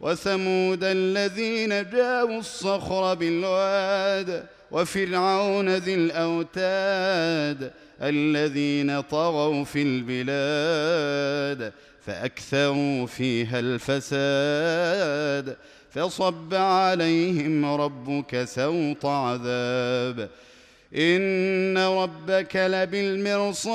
وثمود الذين جابوا الصخر بالواد وفرعون ذي الأوتاد الذين طغوا في البلاد فأكثروا فيها الفساد. فصب عليهم ربك سوط عذاب. إن ربك لبالمرصاد.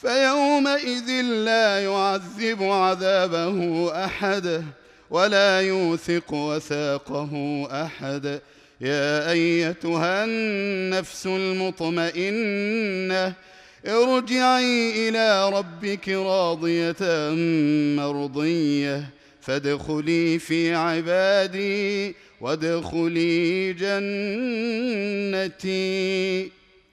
فيومئذ لا يعذب عذابه أحد ولا يوثق وثاقه أحد. يا أيتها النفس المطمئنة ارجعي إلى ربك راضية مرضية. فادخلي في عبادي وادخلي جنتي.